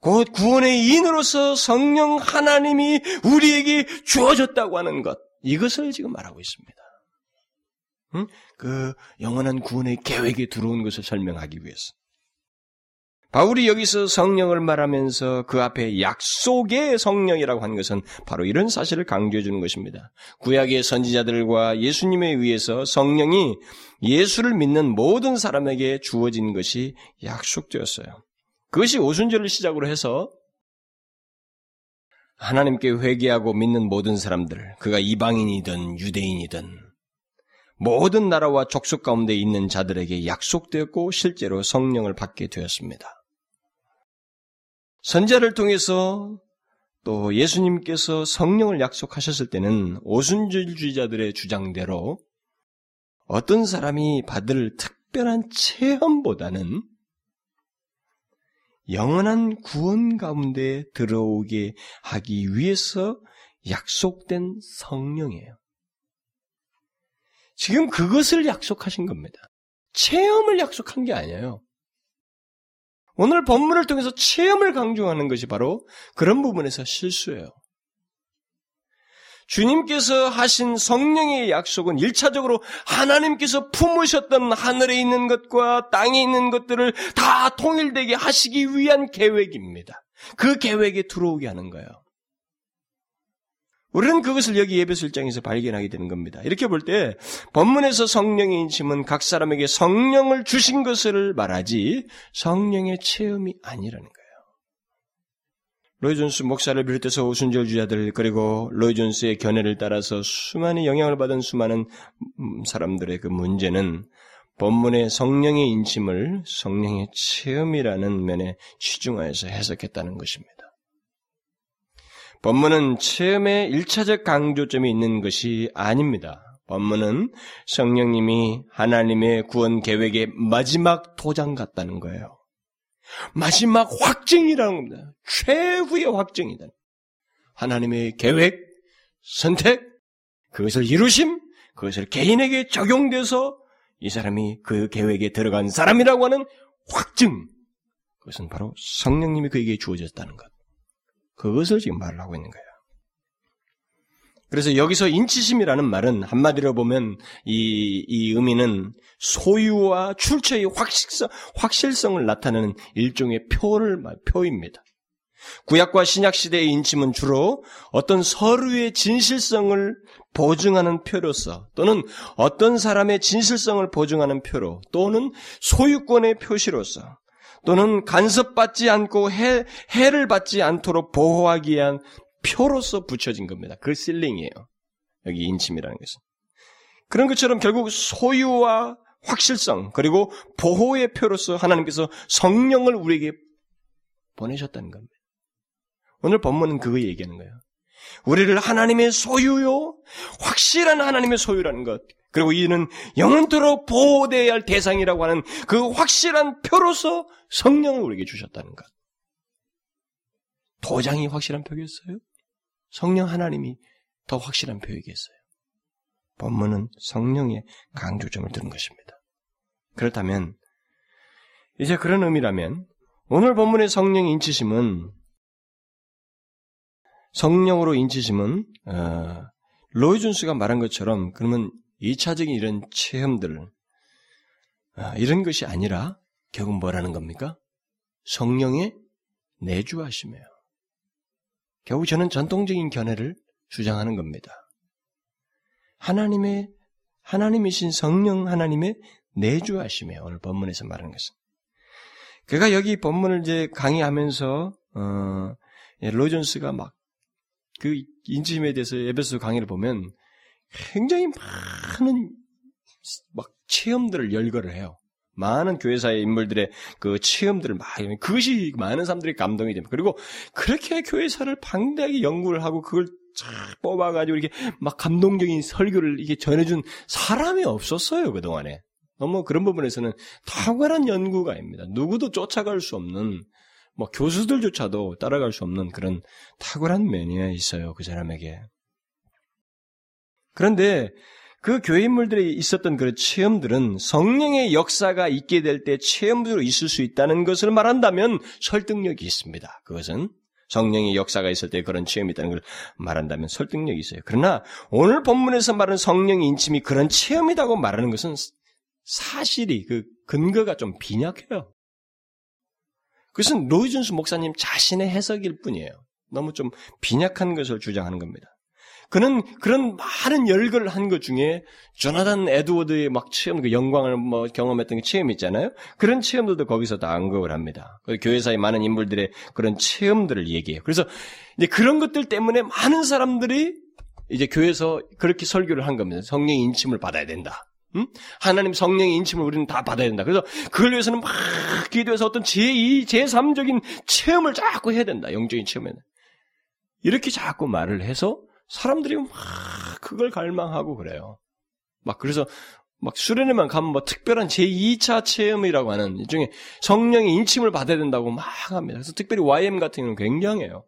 곧 구원의 인으로서 성령 하나님이 우리에게 주어졌다고 하는 것. 이것을 지금 말하고 있습니다. 응? 그 영원한 구원의 계획에 들어온 것을 설명하기 위해서. 바울이 여기서 성령을 말하면서 그 앞에 약속의 성령이라고 하는 것은 바로 이런 사실을 강조해 주는 것입니다. 구약의 선지자들과 예수님에 의해서 성령이 예수를 믿는 모든 사람에게 주어진 것이 약속되었어요. 그것이 오순절을 시작으로 해서 하나님께 회개하고 믿는 모든 사람들, 그가 이방인이든 유대인이든 모든 나라와 족속 가운데 있는 자들에게 약속되었고 실제로 성령을 받게 되었습니다. 선자를 통해서 또 예수님께서 성령을 약속하셨을 때는 오순절주의자들의 주장대로 어떤 사람이 받을 특별한 체험보다는 영원한 구원 가운데 들어오게 하기 위해서 약속된 성령이에요. 지금 그것을 약속하신 겁니다. 체험을 약속한 게 아니에요. 오늘 본문을 통해서 체험을 강조하는 것이 바로 그런 부분에서 실수예요. 주님께서 하신 성령의 약속은 일차적으로 하나님께서 품으셨던 하늘에 있는 것과 땅에 있는 것들을 다 통일되게 하시기 위한 계획입니다. 그 계획에 들어오게 하는 거예요. 우리는 그것을 여기 예배소 1장에서 발견하게 되는 겁니다. 이렇게 볼 때 본문에서 성령의 인침은 각 사람에게 성령을 주신 것을 말하지 성령의 체험이 아니라는 거예요. 로이 존스 목사를 비롯해서 오순절 주자들 그리고 로이 존스의 견해를 따라서 수많은 영향을 받은 수많은 사람들의 그 문제는 본문의 성령의 인침을 성령의 체험이라는 면에 치중하여서 해석했다는 것입니다. 본문은 체험의 일차적 강조점이 있는 것이 아닙니다. 본문은 성령님이 하나님의 구원 계획의 마지막 도장 같다는 거예요. 마지막 확증이라는 겁니다. 최후의 확증이다. 하나님의 계획, 선택, 그것을 이루심, 그것을 개인에게 적용돼서 이 사람이 그 계획에 들어간 사람이라고 하는 확증. 그것은 바로 성령님이 그에게 주어졌다는 것. 그것을 지금 말을 하고 있는 거예요. 그래서 여기서 인치심이라는 말은 한마디로 보면 이, 이 의미는 소유와 출처의 확실성, 확실성을 나타내는 일종의 표를, 표입니다. 구약과 신약 시대의 인침은 주로 어떤 서류의 진실성을 보증하는 표로서 또는 어떤 사람의 진실성을 보증하는 표로 또는 소유권의 표시로서 또는 간섭받지 않고 해, 해를 받지 않도록 보호하기 위한 표로서 붙여진 겁니다. 그 실링이에요. 여기 인침이라는 것은. 그런 것처럼 결국 소유와 확실성 그리고 보호의 표로서 하나님께서 성령을 우리에게 보내셨다는 겁니다. 오늘 본문은 그거 얘기하는 거예요. 우리를 하나님의 소유요, 확실한 하나님의 소유라는 것, 그리고 이는 영원토록 보호되어야 할 대상이라고 하는 그 확실한 표로서 성령을 우리에게 주셨다는 것. 도장이 확실한 표겠어요? 성령 하나님이 더 확실한 표이겠어요? 본문은 성령의 강조점을 두는 것입니다. 그렇다면 이제 그런 의미라면 오늘 본문의 성령 인치심은 성령으로 인치심은 어, 로이준스가 말한 것처럼 그러면 2차적인 이런 체험들, 아, 이런 것이 아니라 결국 뭐라는 겁니까? 성령의 내주하심이에요. 결국 저는 전통적인 견해를 주장하는 겁니다. 하나님의, 하나님이신 성령 하나님의 내주하심이에요. 오늘 본문에서 말하는 것은. 그가 여기 본문을 이제 강의하면서, 어, 예, 로존스가 막, 그 인지심에 대해서 에베소 강의를 보면 굉장히 많은 막 체험들을 열거를 해요. 많은 교회사의 인물들의 그 체험들을 막 그것이 많은 사람들이 감동이 됩니다. 그리고 그렇게 교회사를 방대하게 연구를 하고 그걸 쫙 뽑아가지고 이렇게 막 감동적인 설교를 이게 전해준 사람이 없었어요 그 동안에. 너무 그런 부분에서는 탁월한 연구가입니다. 누구도 쫓아갈 수 없는 뭐 교수들조차도 따라갈 수 없는 그런 탁월한 면이 있어요 그 사람에게. 그런데 그 교회 인물들이 있었던 그 체험들은 성령의 역사가 있게 될 때 체험으로 있을 수 있다는 것을 말한다면 설득력이 있습니다. 그것은 성령의 역사가 있을 때 그런 체험이 있다는 걸 말한다면 설득력이 있어요. 그러나 오늘 본문에서 말하는 성령의 인침이 그런 체험이라고 말하는 것은 사실이 그 근거가 좀 빈약해요. 그것은 로이준스 목사님 자신의 해석일 뿐이에요. 너무 좀 빈약한 것을 주장하는 겁니다. 그는 그런 많은 열거를 한 것 중에 조나단 에드워드의 막 체험, 그 영광을 뭐 경험했던 그 체험 있잖아요. 그런 체험들도 거기서 다 언급을 합니다. 그 교회사의 많은 인물들의 그런 체험들을 얘기해요. 그래서 이제 그런 것들 때문에 많은 사람들이 이제 교회에서 그렇게 설교를 한 겁니다. 성령의 인침을 받아야 된다. 응? 하나님 성령의 인침을 우리는 다 받아야 된다. 그래서 그걸 위해서는 막 기도해서 어떤 제2, 제3적인 체험을 자꾸 해야 된다. 영적인 체험에는. 이렇게 자꾸 말을 해서 사람들이 막 그걸 갈망하고 그래요. 막 그래서 막 수련회만 가면 뭐 특별한 제2차 체험이라고 하는 일종의 성령의 인침을 받아야 된다고 막 합니다. 그래서 특별히 YM 같은 경우는 굉장해요.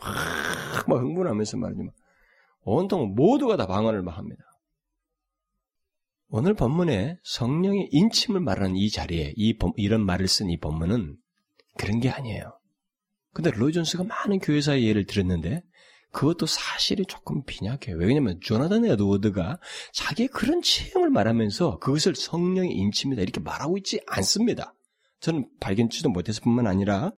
막, 막 흥분하면서 말이지. 온통 모두가 다 방언을 막 합니다. 오늘 본문에 성령의 인침을 말하는 이 자리에 이 이런 말을 쓴 이 본문은 그런 게 아니에요. 근데 로이 존스가 많은 교회사의 예를 들었는데 그것도 사실이 조금 빈약해요. 왜냐하면 조나단 에드워드가 자기의 그런 체험을 말하면서 그것을 성령의 인침이다 이렇게 말하고 있지 않습니다. 저는 발견치도 못해서 뿐만 아니라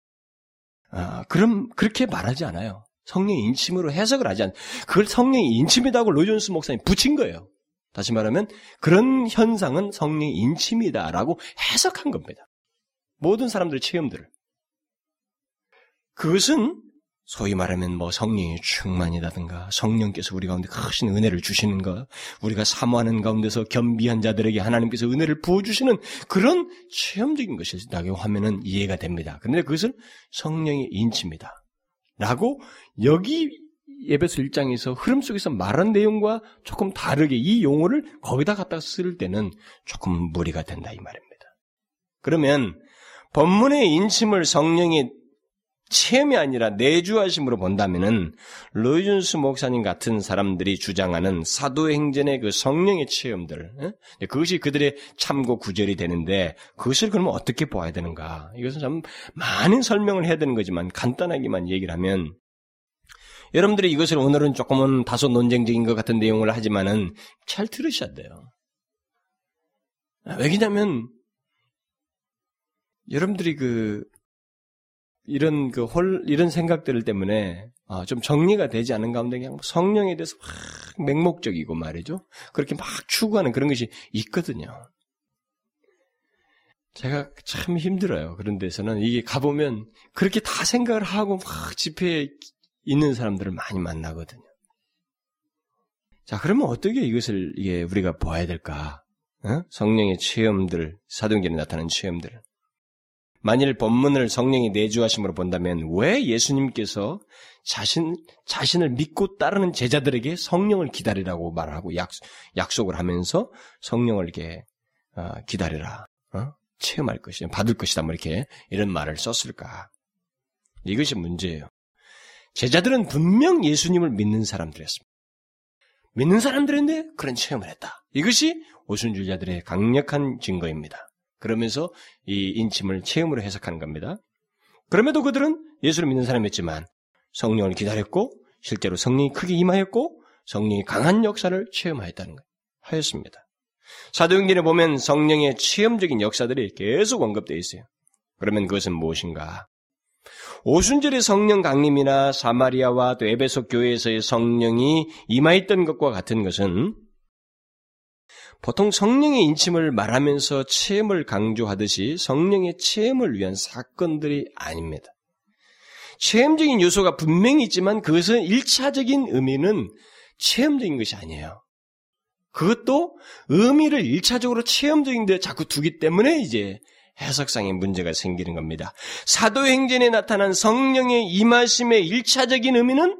아, 그럼 그렇게 말하지 않아요. 성령의 인침으로 해석을 하지 않. 그걸 성령의 인침이다고 로존스 목사님 붙인 거예요. 다시 말하면 그런 현상은 성령의 인침이다라고 해석한 겁니다. 모든 사람들의 체험들을. 그것은 소위 말하면 뭐 성령의 충만이라든가 성령께서 우리 가운데 크신 은혜를 주시는 것, 우리가 사모하는 가운데서 겸비한 자들에게 하나님께서 은혜를 부어주시는 그런 체험적인 것이라고 하면은 이해가 됩니다. 그런데 그것을 성령의 인치입니다. 라고 여기 예배서 1장에서 흐름 속에서 말한 내용과 조금 다르게 이 용어를 거기다 갖다 쓸 때는 조금 무리가 된다 이 말입니다. 그러면 본문의 인침을 성령의 체험이 아니라 내주하심으로 본다면은 로이준스 목사님 같은 사람들이 주장하는 사도행전의 그 성령의 체험들 에? 그것이 그들의 참고 구절이 되는데 그것을 그러면 어떻게 보아야 되는가? 이것은 참 많은 설명을 해야 되는 거지만 간단하게만 얘기를 하면 여러분들이 이것을 오늘은 조금은 다소 논쟁적인 것 같은 내용을 하지만은 잘 들으셔야 돼요. 왜냐면 여러분들이 그 이런 그 홀, 이런 생각들 때문에 아, 좀 정리가 되지 않은 가운데 그냥 성령에 대해서 막 맹목적이고 말이죠. 그렇게 막 추구하는 그런 것이 있거든요. 제가 참 힘들어요. 그런 데서는 이게 가보면 그렇게 다 생각을 하고 막 집회에 있는 사람들을 많이 만나거든요. 자, 그러면 어떻게 이것을 이게 우리가 보아야 될까? 어? 성령의 체험들, 사도행전에 나타나는 체험들. 만일 본문을 성령이 내주하심으로 본다면 왜 예수님께서 자신 자신을 믿고 따르는 제자들에게 성령을 기다리라고 말하고 약, 약속을 하면서 성령을 이렇게 어, 기다리라, 어? 체험할 것이다, 받을 것이다, 뭐 이렇게 이런 말을 썼을까? 이것이 문제예요. 제자들은 분명 예수님을 믿는 사람들이었습니다. 믿는 사람들인데 그런 체험을 했다. 이것이 오순주자들의 강력한 증거입니다. 그러면서 이 인침을 체험으로 해석하는 겁니다. 그럼에도 그들은 예수를 믿는 사람이었지만 성령을 기다렸고 실제로 성령이 크게 임하였고 성령이 강한 역사를 체험하였다는 것 하였습니다. 사도행전에 보면 성령의 체험적인 역사들이 계속 언급되어 있어요. 그러면 그것은 무엇인가? 오순절의 성령 강림이나 사마리아와 또 에베소 교회에서의 성령이 임하였던 것과 같은 것은 보통 성령의 인침을 말하면서 체험을 강조하듯이 성령의 체험을 위한 사건들이 아닙니다. 체험적인 요소가 분명히 있지만 그것은 일차적인 의미는 체험적인 것이 아니에요. 그것도 의미를 일차적으로 체험적인 데 자꾸 두기 때문에 이제 해석상의 문제가 생기는 겁니다. 사도행전에 나타난 성령의 임하심의 일차적인 의미는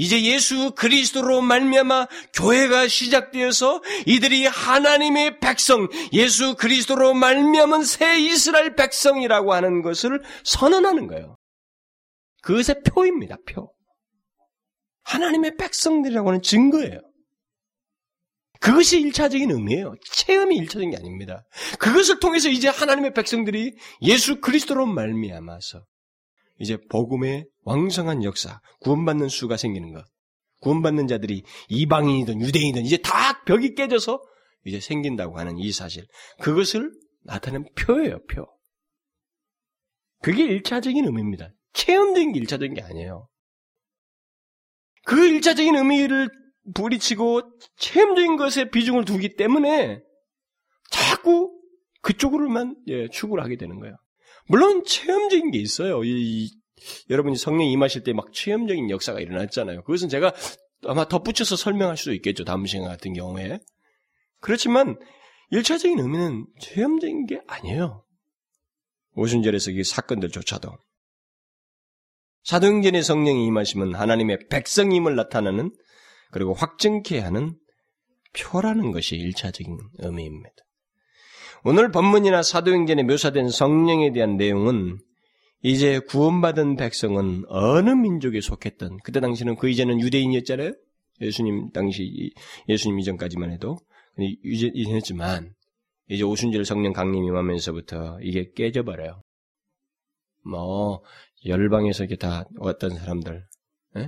이제 예수 그리스도로 말미암아 교회가 시작되어서 이들이 하나님의 백성, 예수 그리스도로 말미암은 새 이스라엘 백성이라고 하는 것을 선언하는 거예요. 그것의 표입니다, 표. 하나님의 백성들이라고 하는 증거예요. 그것이 일차적인 의미예요. 체험이 일차적인 게 아닙니다. 그것을 통해서 이제 하나님의 백성들이 예수 그리스도로 말미암아서 이제 복음의 왕성한 역사, 구원받는 수가 생기는 것. 구원받는 자들이 이방인이든 유대인이든 이제 다 벽이 깨져서 이제 생긴다고 하는 이 사실. 그것을 나타낸 표예요, 표. 그게 일차적인 의미입니다. 체험적인 게 일차적인 게 아니에요. 그 일차적인 의미를 부리치고 체험적인 것에 비중을 두기 때문에 자꾸 그쪽으로만 예, 추구를 하게 되는 거예요. 물론 체험적인 게 있어요. 이, 이, 여러분이 성령 임하실 때 막 체험적인 역사가 일어났잖아요. 그것은 제가 아마 덧붙여서 설명할 수도 있겠죠. 다음 시간 같은 경우에. 그렇지만 일차적인 의미는 체험적인 게 아니에요. 오순절에서 이 사건들조차도. 사도행전의 성령이 임하시면 하나님의 백성임을 나타내는 그리고 확증케 하는 표라는 것이 일차적인 의미입니다. 오늘 본문이나 사도행전에 묘사된 성령에 대한 내용은 이제 구원받은 백성은 어느 민족에 속했던 그때 당시는 그 이제는 유대인이었잖아요. 예수님 당시 예수님 이전까지만 해도 이전했지만 이제 오순절 성령 강림 임하면서부터 이게 깨져버려요. 뭐 열방에서 이렇게 다 왔던 사람들, 에?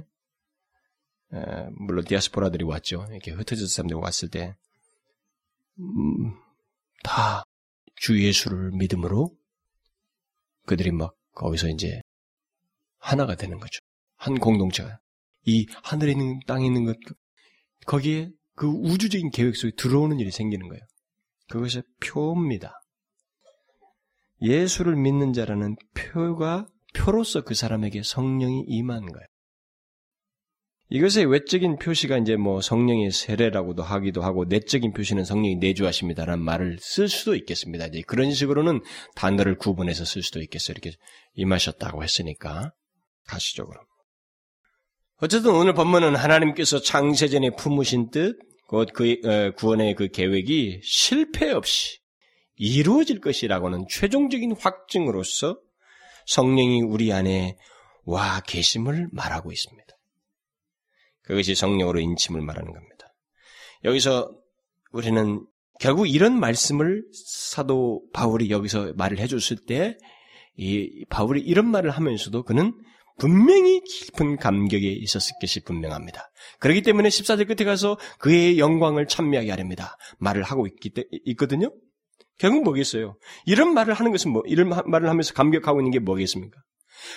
에, 물론 디아스포라들이 왔죠. 이렇게 흩어진 사람들이 왔을 때, 음, 다 주 예수를 믿음으로 그들이 막 거기서 이제 하나가 되는 거죠. 한 공동체가. 이 하늘에 있는 땅에 있는 것, 거기에 그 우주적인 계획 속에 들어오는 일이 생기는 거예요. 그것이 표입니다. 예수를 믿는 자라는 표가 표로서 그 사람에게 성령이 임한 거예요. 이것의 외적인 표시가 이제 뭐 성령의 세례라고도 하기도 하고 내적인 표시는 성령이 내주하십니다라는 말을 쓸 수도 있겠습니다. 이제 그런 식으로는 단어를 구분해서 쓸 수도 있겠어요. 이렇게 임하셨다고 했으니까 가시적으로. 어쨌든 오늘 본문은 하나님께서 창세전에 품으신 뜻, 곧그 어, 구원의 그 계획이 실패 없이 이루어질 것이라고는 최종적인 확증으로서 성령이 우리 안에 와 계심을 말하고 있습니다. 그것이 성령으로 인침을 말하는 겁니다. 여기서 우리는 결국 이런 말씀을 사도 바울이 여기서 말을 해줬을 때, 이 바울이 이런 말을 하면서도 그는 분명히 깊은 감격에 있었을 것이 분명합니다. 그렇기 때문에 14절 끝에 가서 그의 영광을 찬미하게 하렵니다. 말을 하고 있기, 있거든요? 결국 뭐겠어요? 이런 말을 하는 것은 뭐, 이런 말을 하면서 감격하고 있는 게 뭐겠습니까?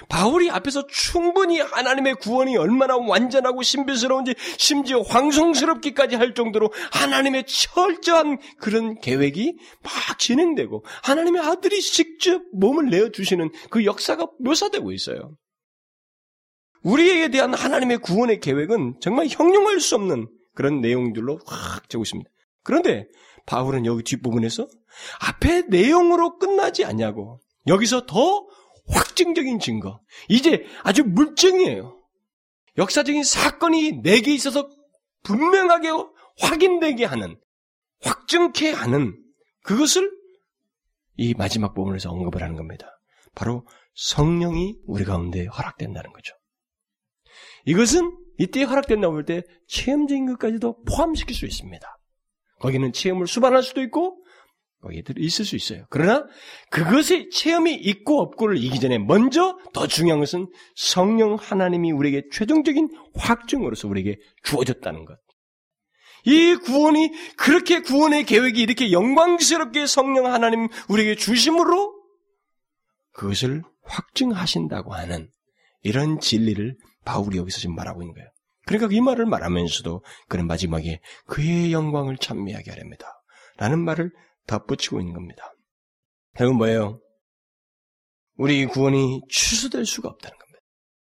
바울이 앞에서 충분히 하나님의 구원이 얼마나 완전하고 신비스러운지 심지어 황송스럽기까지 할 정도로 하나님의 철저한 그런 계획이 막 진행되고 하나님의 아들이 직접 몸을 내어 주시는 그 역사가 묘사되고 있어요. 우리에게 대한 하나님의 구원의 계획은 정말 형용할 수 없는 그런 내용들로 확 적고 있습니다. 그런데 바울은 여기 뒷부분에서 앞에 내용으로 끝나지 않냐고 여기서 더 확증적인 증거. 이제 아주 물증이에요. 역사적인 사건이 내게 있어서 분명하게 확인되게 하는, 확증케 하는 그것을 이 마지막 부분에서 언급을 하는 겁니다. 바로 성령이 우리 가운데 허락된다는 거죠. 이것은 이때 허락된다고 볼때 체험적인 것까지도 포함시킬 수 있습니다. 거기는 체험을 수반할 수도 있고 거기에 있을 수 있어요. 그러나 그것의 체험이 있고 없고를 이기 전에 먼저 더 중요한 것은 성령 하나님이 우리에게 최종적인 확증으로서 우리에게 주어졌다는 것. 이 구원이 그렇게 구원의 계획이 이렇게 영광스럽게 성령 하나님 우리에게 주심으로 그것을 확증하신다고 하는 이런 진리를 바울이 여기서 지금 말하고 있는 거예요. 그러니까 이 말을 말하면서도 그는 마지막에 그의 영광을 찬미하게 하렵니다. 라는 말을 덧붙이고 있는 겁니다. 결국 뭐예요? 우리 구원이 취소될 수가 없다는 겁니다.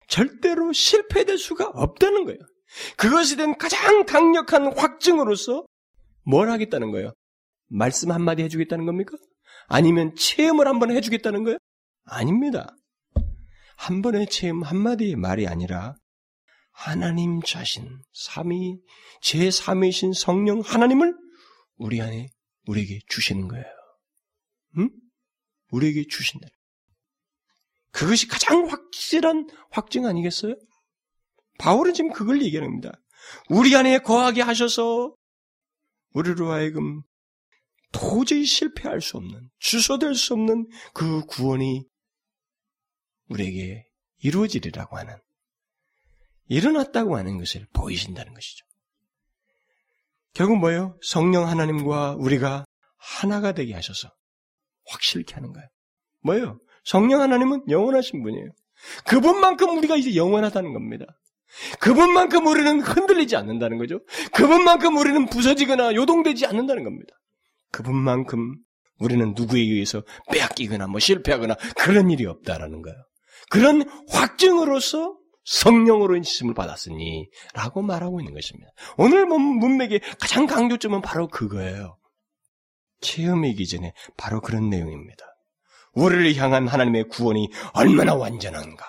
절대로 실패될 수가 없다는 거예요. 그것에 대한 가장 강력한 확증으로서 뭘 하겠다는 거예요? 말씀 한마디 해주겠다는 겁니까? 아니면 체험을 한번 해주겠다는 거예요? 아닙니다. 한 번의 체험 한마디의 말이 아니라 하나님 자신, 삼위, 제3위신 성령 하나님을 우리 안에 우리에게 주시는 거예요. 응? 우리에게 주신다. 그것이 가장 확실한 확증 아니겠어요? 바울은 지금 그걸 얘기하는 겁니다. 우리 안에 거하게 하셔서 우리로 하여금 도저히 실패할 수 없는, 주소될 수 없는 그 구원이 우리에게 이루어지리라고 하는, 일어났다고 하는 것을 보이신다는 것이죠. 결국 뭐예요? 성령 하나님과 우리가 하나가 되게 하셔서 확실케 하는 거예요. 뭐예요? 성령 하나님은 영원하신 분이에요. 그분만큼 우리가 이제 영원하다는 겁니다. 그분만큼 우리는 흔들리지 않는다는 거죠. 그분만큼 우리는 부서지거나 요동되지 않는다는 겁니다. 그분만큼 우리는 누구에 의해서 빼앗기거나 뭐 실패하거나 그런 일이 없다라는 거예요. 그런 확증으로서 성령으로 인침을 받았으니 라고 말하고 있는 것입니다. 오늘 문맥의 가장 강조점은 바로 그거예요. 체험이기 전에 바로 그런 내용입니다. 우리를 향한 하나님의 구원이 얼마나 완전한가?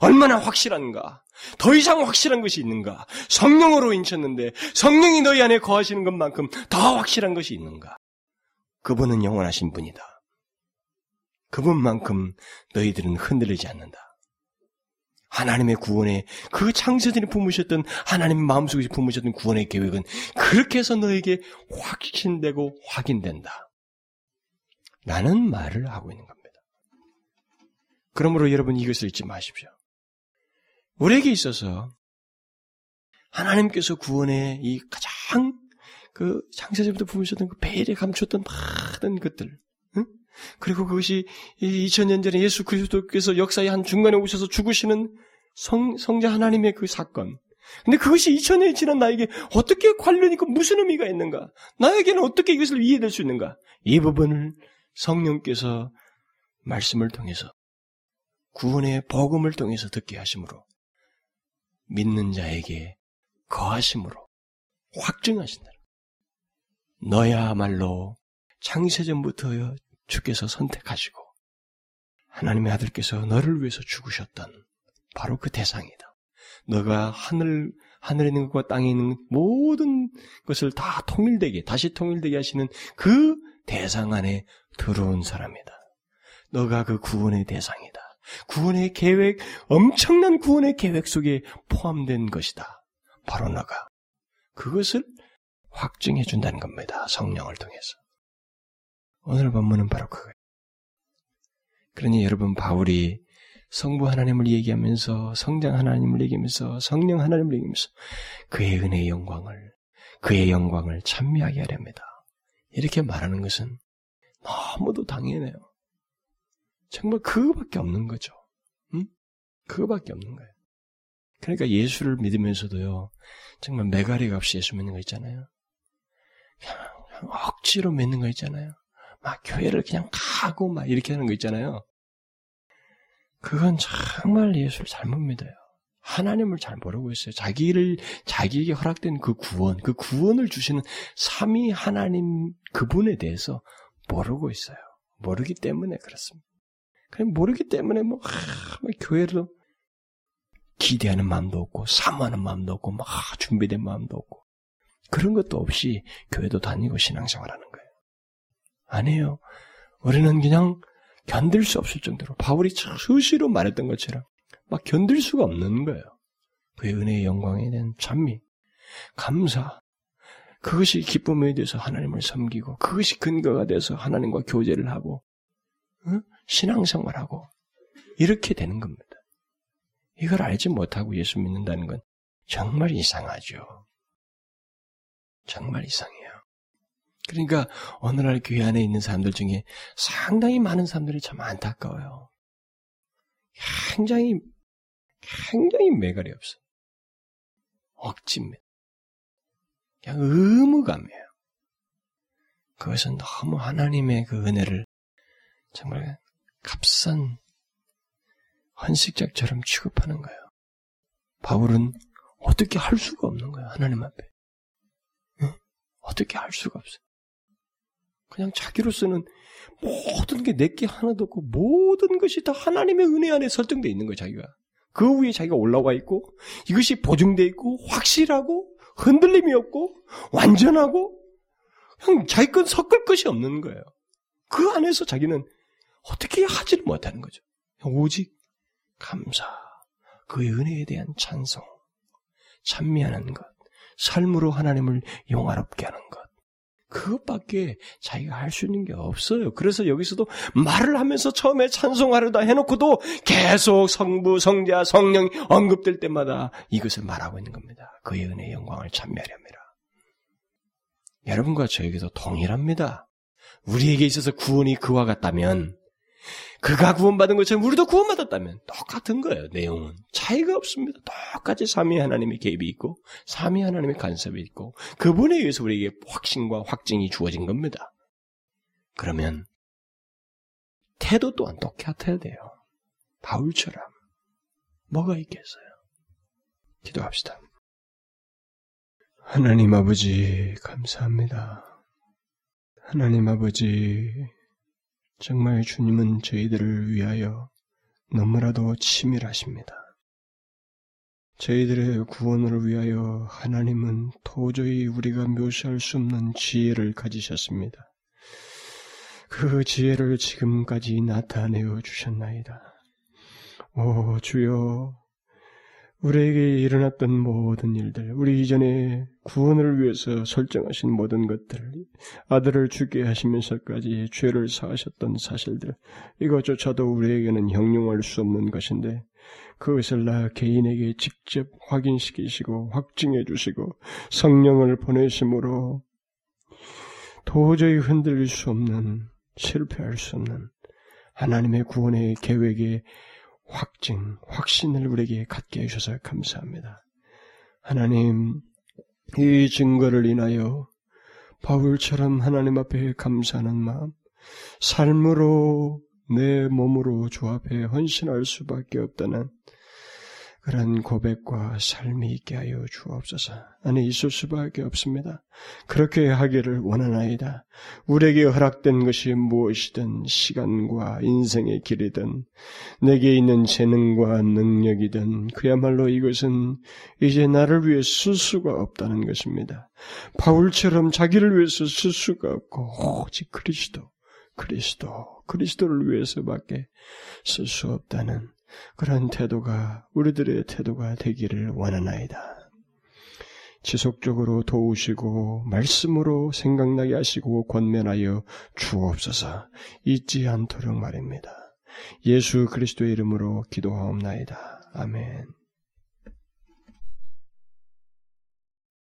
얼마나 확실한가? 더 이상 확실한 것이 있는가? 성령으로 인쳤는데 성령이 너희 안에 거하시는 것만큼 더 확실한 것이 있는가? 그분은 영원하신 분이다. 그분만큼 너희들은 흔들리지 않는다. 하나님의 구원에 그 창세전에 품으셨던 하나님 마음속에 품으셨던 구원의 계획은 그렇게 해서 너에게 확신되고 확인된다. 라는 말을 하고 있는 겁니다. 그러므로 여러분 이것을 잊지 마십시오. 우리에게 있어서 하나님께서 구원의 이 가장 그 창세전부터 품으셨던 그 베일에 감췄던 많은 것들, 응? 그리고 그것이 2000년 전에 예수 그리스도께서 역사의 한 중간에 오셔서 죽으시는 성, 성자 하나님의 그 사건. 근데 그것이 2000년이 지난 나에게 어떻게 관련이 있고 무슨 의미가 있는가? 나에게는 어떻게 이것을 이해될 수 있는가? 이 부분을 성령께서 말씀을 통해서 구원의 복음을 통해서 듣게 하심으로 믿는 자에게 거하심으로 확증하신다. 너야말로 창세전부터 주께서 선택하시고 하나님의 아들께서 너를 위해서 죽으셨던 바로 그 대상이다. 너가 하늘 하늘에 있는 것과 땅에 있는 모든 것을 다 통일되게 다시 통일되게 하시는 그 대상 안에 들어온 사람이다. 너가 그 구원의 대상이다. 구원의 계획, 엄청난 구원의 계획 속에 포함된 것이다. 바로 너가. 그것을 확증해 준다는 겁니다. 성령을 통해서. 오늘 본문은 바로 그거예요. 그러니 여러분 바울이 성부 하나님을 얘기하면서 성장 하나님을 얘기하면서 성령 하나님을 얘기하면서 그의 은혜의 영광을 그의 영광을 찬미하게 하렵니다. 이렇게 말하는 것은 너무도 당연해요. 정말 그거밖에 없는 거죠. 응? 그거밖에 없는 거예요. 그러니까 예수를 믿으면서도요, 정말 메가리 없이 예수 믿는 거 있잖아요. 그냥, 그냥 억지로 믿는 거 있잖아요. 막 교회를 그냥 가고 막 이렇게 하는 거 있잖아요. 그건 정말 예수를 잘못 믿어요. 하나님을 잘 모르고 있어요. 자기를, 자기에게 허락된 그 구원, 그 구원을 주시는 삼위 하나님 그분에 대해서 모르고 있어요. 모르기 때문에 그렇습니다. 그냥 모르기 때문에 뭐, 하, 뭐 교회를 기대하는 마음도 없고, 사모하는 마음도 없고, 막 준비된 마음도 없고, 그런 것도 없이 교회도 다니고 신앙생활하는 거예요. 아니에요. 우리는 그냥 견딜 수 없을 정도로 바울이 수시로 말했던 것처럼 막 견딜 수가 없는 거예요. 그의 은혜의 영광에 대한 찬미, 감사, 그것이 기쁨에 대해서 하나님을 섬기고 그것이 근거가 돼서 하나님과 교제를 하고 응? 신앙생활하고 이렇게 되는 겁니다. 이걸 알지 못하고 예수 믿는다는 건 정말 이상하죠. 정말 이상해요. 그러니까 오늘날 교회 안에 있는 사람들 중에 상당히 많은 사람들이 참 안타까워요. 굉장히 굉장히 매갈이 없어. 억지입니다. 그냥 의무감이에요. 그것은 너무 하나님의 그 은혜를 정말 값싼 헌식작처럼 취급하는 거예요. 바울은 어떻게 할 수가 없는 거예요. 하나님 앞에. 응? 어떻게 할 수가 없어요. 그냥 자기로서는 모든 게 내게 하나도 없고 모든 것이 다 하나님의 은혜 안에 설정되어 있는 거예요. 자기가. 그 위에 자기가 올라와 있고 이것이 보증되어 있고 확실하고 흔들림이 없고 완전하고 그냥 자기 건 섞을 것이 없는 거예요. 그 안에서 자기는 어떻게 하지를 못하는 거죠. 오직 감사, 그의 은혜에 대한 찬송, 찬미하는 것, 삶으로 하나님을 영화롭게 하는 것. 그것밖에 자기가 할 수 있는 게 없어요. 그래서 여기서도 말을 하면서 처음에 찬송하려다 해놓고도 계속 성부, 성자, 성령이 언급될 때마다 이것을 말하고 있는 겁니다. 그의 은혜의 영광을 찬미하렵니다. 여러분과 저에게도 동일합니다. 우리에게 있어서 구원이 그와 같다면 그가 구원받은 것처럼 우리도 구원받았다면 똑같은 거예요. 내용은 차이가 없습니다. 똑같이 삼위 하나님의 개입이 있고 삼위 하나님의 간섭이 있고 그분에 의해서 우리에게 확신과 확증이 주어진 겁니다. 그러면 태도 또한 똑같아야 돼요. 바울처럼 뭐가 있겠어요? 기도합시다. 하나님 아버지 감사합니다. 하나님 아버지 정말 주님은 저희들을 위하여 너무나도 치밀하십니다. 저희들의 구원을 위하여 하나님은 도저히 우리가 묘사할 수 없는 지혜를 가지셨습니다. 그 지혜를 지금까지 나타내어 주셨나이다. 오 주여 우리에게 일어났던 모든 일들, 우리 이전에 구원을 위해서 설정하신 모든 것들, 아들을 죽게 하시면서까지 죄를 사하셨던 사실들, 이것조차도 우리에게는 형용할 수 없는 것인데, 그것을 나 개인에게 직접 확인시키시고 확증해 주시고 성령을 보내심으로 도저히 흔들릴 수 없는 실패할 수 없는 하나님의 구원의 계획에 확증, 확신을 우리에게 갖게 해주셔서 감사합니다. 하나님, 이 증거를 인하여 바울처럼 하나님 앞에 감사하는 마음, 삶으로 내 몸으로 주 앞에 헌신할 수밖에 없다는 그런 고백과 삶이 있게 하여 주옵소서. 아니 있을 수밖에 없습니다. 그렇게 하기를 원하나이다. 우리에게 허락된 것이 무엇이든 시간과 인생의 길이든 내게 있는 재능과 능력이든 그야말로 이것은 이제 나를 위해 쓸 수가 없다는 것입니다. 바울처럼 자기를 위해서 쓸 수가 없고 오직 그리스도, 그리스도, 그리스도를 위해서밖에 쓸 수 없다는 그런 태도가 우리들의 태도가 되기를 원하나이다. 지속적으로 도우시고 말씀으로 생각나게 하시고 권면하여 주옵소서 잊지 않도록 말입니다. 예수 그리스도의 이름으로 기도하옵나이다. 아멘.